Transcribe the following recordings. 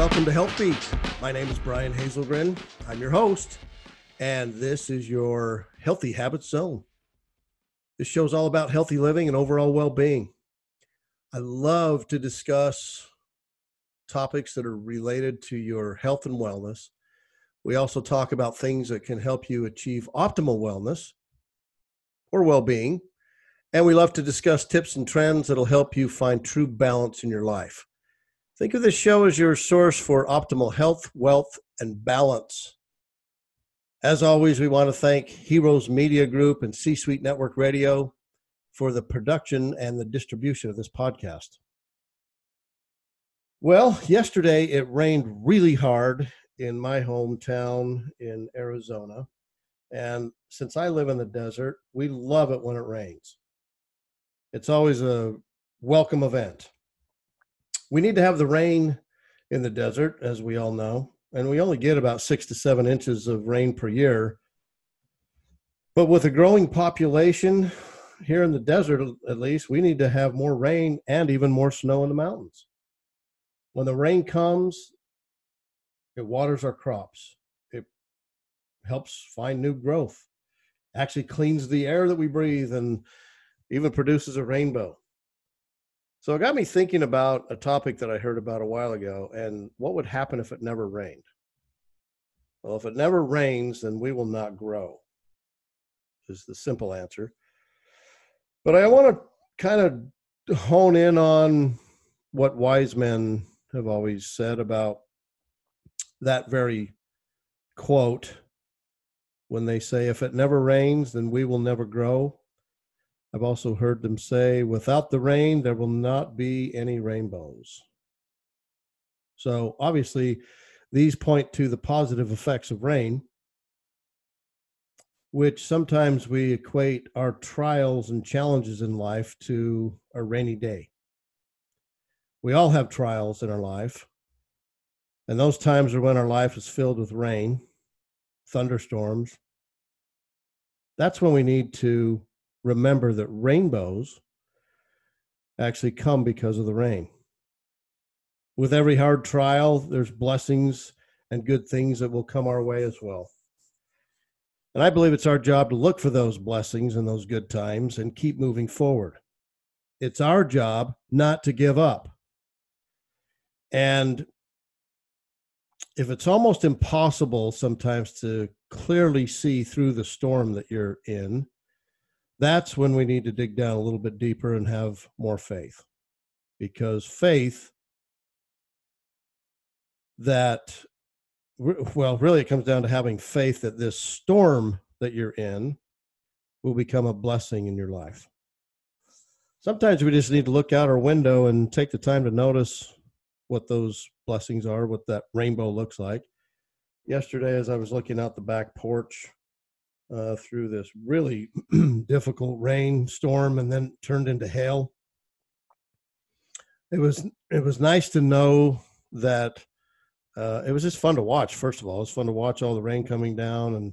welcome to Health Beat. My name is Brian Hazelgren. I'm your host, and this is your Healthy Habits Zone. This show is all about healthy living and overall well being. I love to discuss topics that are related to your health and wellness. We also talk about things that can help you achieve optimal wellness or well being. And we love to discuss tips and trends that'll help you find true balance in your life. Think of this show as your source for optimal health, wealth, and balance. As always, we want to thank Heroes Media Group and C Suite Network Radio for the production and the distribution of this podcast. Well, yesterday it rained really hard in my hometown in Arizona. And since I live in the desert, we love it when it rains. It's always a welcome event we need to have the rain in the desert, as we all know, and we only get about six to seven inches of rain per year. But with a growing population here in the desert, at least, we need to have more rain and even more snow in the mountains. When the rain comes, it waters our crops, it helps find new growth, actually cleans the air that we breathe, and even produces a rainbow. So it got me thinking about a topic that I heard about a while ago and what would happen if it never rained? Well, if it never rains, then we will not grow, is the simple answer. But I want to kind of hone in on what wise men have always said about that very quote when they say, If it never rains, then we will never grow. I've also heard them say, without the rain, there will not be any rainbows. So obviously, these point to the positive effects of rain, which sometimes we equate our trials and challenges in life to a rainy day. We all have trials in our life, and those times are when our life is filled with rain, thunderstorms. That's when we need to remember that rainbows actually come because of the rain. With every hard trial, there's blessings and good things that will come our way as well. And I believe it's our job to look for those blessings and those good times and keep moving forward. It's our job not to give up. And if it's almost impossible sometimes to clearly see through the storm that you're in, that's when we need to dig down a little bit deeper and have more faith. Because faith that, well, really, it comes down to having faith that this storm that you're in will become a blessing in your life. Sometimes we just need to look out our window and take the time to notice what those blessings are, what that rainbow looks like. Yesterday, as I was looking out the back porch, uh, through this really difficult rainstorm and then turned into hail. It was it was nice to know that uh, it was just fun to watch. First of all, it was fun to watch all the rain coming down and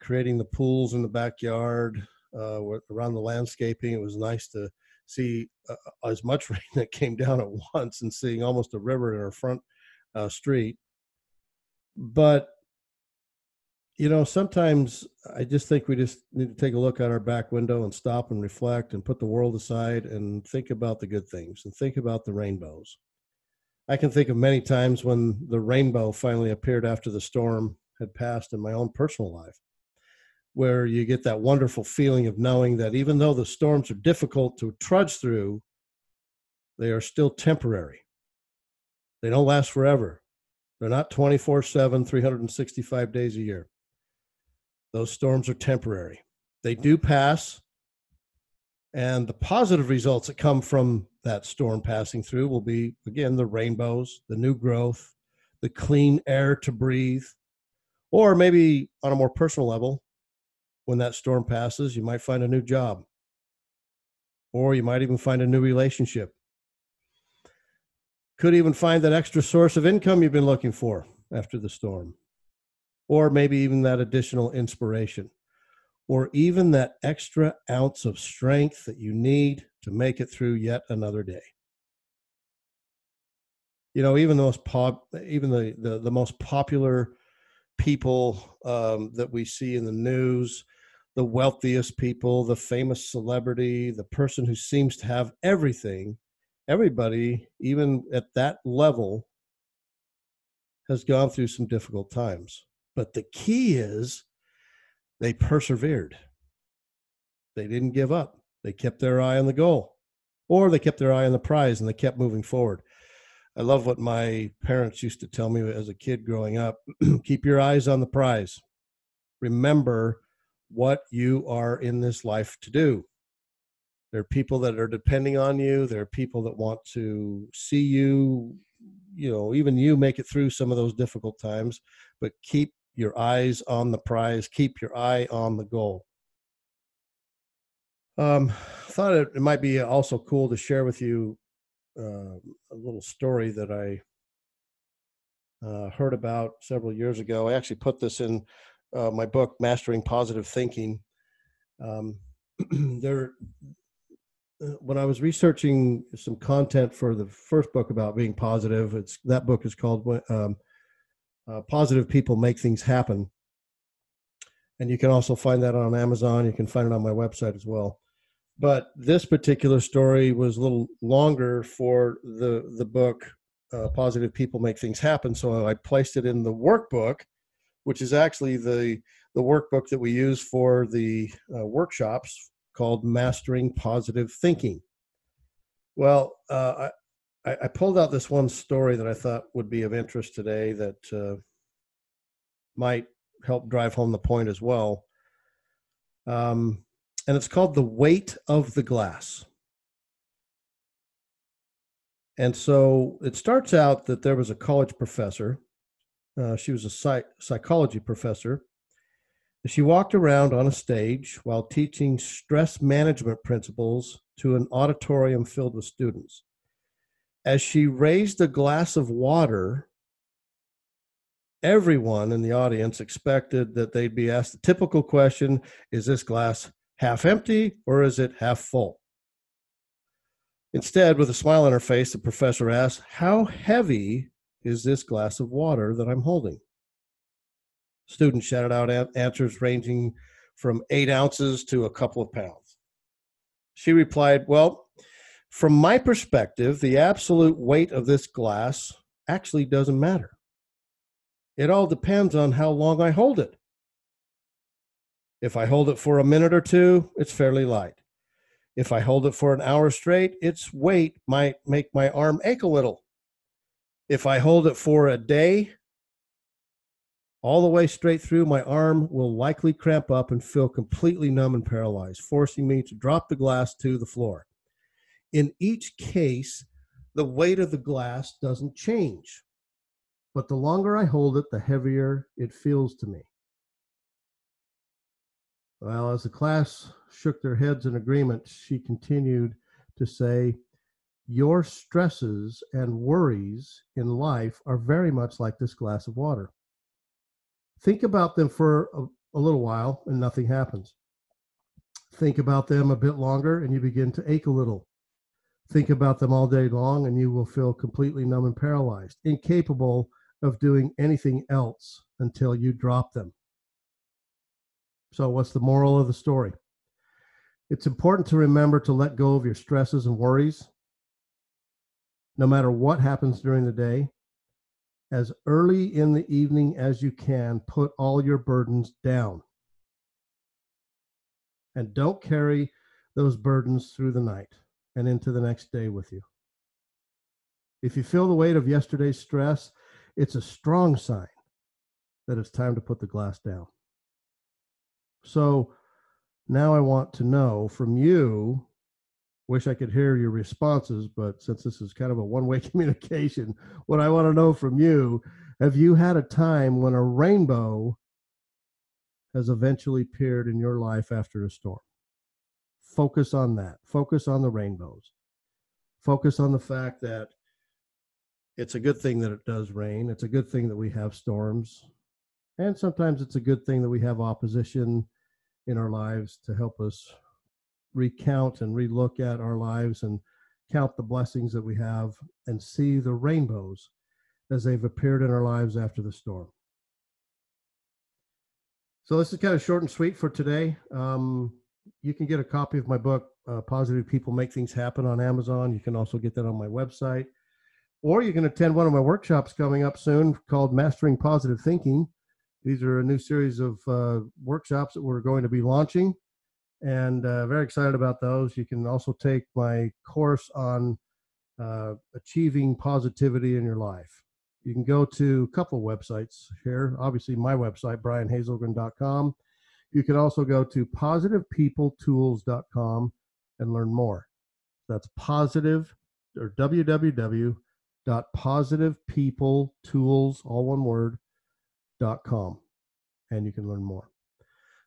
creating the pools in the backyard uh, around the landscaping. It was nice to see uh, as much rain that came down at once and seeing almost a river in our front uh, street. But you know, sometimes I just think we just need to take a look out our back window and stop and reflect and put the world aside and think about the good things and think about the rainbows. I can think of many times when the rainbow finally appeared after the storm had passed in my own personal life, where you get that wonderful feeling of knowing that even though the storms are difficult to trudge through, they are still temporary. They don't last forever. They're not 24 7, 365 days a year. Those storms are temporary. They do pass. And the positive results that come from that storm passing through will be, again, the rainbows, the new growth, the clean air to breathe. Or maybe on a more personal level, when that storm passes, you might find a new job. Or you might even find a new relationship. Could even find that extra source of income you've been looking for after the storm or maybe even that additional inspiration, or even that extra ounce of strength that you need to make it through yet another day. You know, even the most pop, even the the, the most popular people um, that we see in the news, the wealthiest people, the famous celebrity, the person who seems to have everything, everybody, even at that level, has gone through some difficult times. But the key is they persevered. They didn't give up. They kept their eye on the goal, or they kept their eye on the prize and they kept moving forward. I love what my parents used to tell me as a kid growing up keep your eyes on the prize. Remember what you are in this life to do. There are people that are depending on you, there are people that want to see you, you know, even you make it through some of those difficult times, but keep your eyes on the prize, keep your eye on the goal. Um, I thought it, it might be also cool to share with you uh, a little story that I uh, heard about several years ago. I actually put this in uh, my book, Mastering Positive Thinking. Um, there, uh, when I was researching some content for the first book about being positive, it's that book is called um, uh, "Positive People Make Things Happen," and you can also find that on Amazon. You can find it on my website as well. But this particular story was a little longer for the the book uh, positive people make things happen. So i placed it in the workbook which is actually the the workbook that we use for the uh, workshops called mastering positive thinking. Well uh, I, I pulled out this one story that i thought would be of interest today that uh, might help drive home the point as well um, and it's called The Weight of the Glass. And so it starts out that there was a college professor. Uh, she was a psych- psychology professor. And she walked around on a stage while teaching stress management principles to an auditorium filled with students. As she raised a glass of water, everyone in the audience expected that they'd be asked the typical question Is this glass half empty or is it half full? Instead, with a smile on her face, the professor asked, How heavy is this glass of water that I'm holding? Students shouted out answers ranging from eight ounces to a couple of pounds. She replied, Well, from my perspective, the absolute weight of this glass actually doesn't matter. It all depends on how long I hold it. If I hold it for a minute or two, it's fairly light. If I hold it for an hour straight, its weight might make my arm ache a little. If I hold it for a day, all the way straight through, my arm will likely cramp up and feel completely numb and paralyzed, forcing me to drop the glass to the floor. In each case, the weight of the glass doesn't change, but the longer I hold it, the heavier it feels to me. Well, as the class shook their heads in agreement, she continued to say, Your stresses and worries in life are very much like this glass of water. Think about them for a, a little while and nothing happens. Think about them a bit longer and you begin to ache a little. Think about them all day long and you will feel completely numb and paralyzed, incapable of doing anything else until you drop them. So, what's the moral of the story? It's important to remember to let go of your stresses and worries, no matter what happens during the day. As early in the evening as you can, put all your burdens down. And don't carry those burdens through the night and into the next day with you. If you feel the weight of yesterday's stress, it's a strong sign that it's time to put the glass down. So now I want to know from you. Wish I could hear your responses, but since this is kind of a one way communication, what I want to know from you have you had a time when a rainbow has eventually appeared in your life after a storm? Focus on that. Focus on the rainbows. Focus on the fact that it's a good thing that it does rain. It's a good thing that we have storms. And sometimes it's a good thing that we have opposition in our lives to help us recount and relook at our lives and count the blessings that we have and see the rainbows as they've appeared in our lives after the storm. So this is kind of short and sweet for today. Um, you can get a copy of my book, uh, Positive People Make Things Happen, on Amazon. You can also get that on my website, or you can attend one of my workshops coming up soon called Mastering Positive Thinking. These are a new series of uh, workshops that we're going to be launching, and uh, very excited about those. You can also take my course on uh, achieving positivity in your life. You can go to a couple websites here. Obviously, my website, brianhazelgren.com. You can also go to positivepeopletools.com and learn more. That's positive or www.positivepeopletools, all one word, dot com, and you can learn more.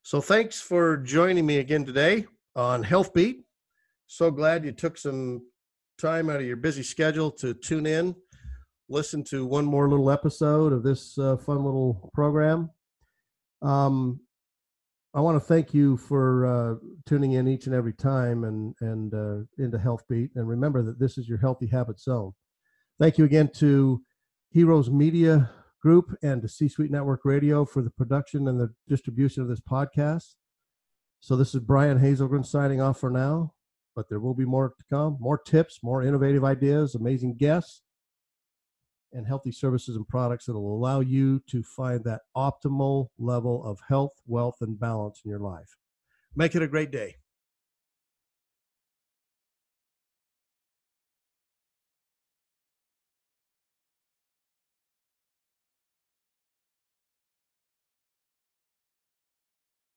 So thanks for joining me again today on Health Beat. So glad you took some time out of your busy schedule to tune in, listen to one more little episode of this uh, fun little program. Um, I want to thank you for uh, tuning in each and every time and and uh, into Health Beat. And remember that this is your Healthy Habit Zone. Thank you again to Heroes Media Group and to C Suite Network Radio for the production and the distribution of this podcast. So this is Brian Hazelgren signing off for now, but there will be more to come, more tips, more innovative ideas, amazing guests and healthy services and products that will allow you to find that optimal level of health, wealth, and balance in your life. Make it a great day.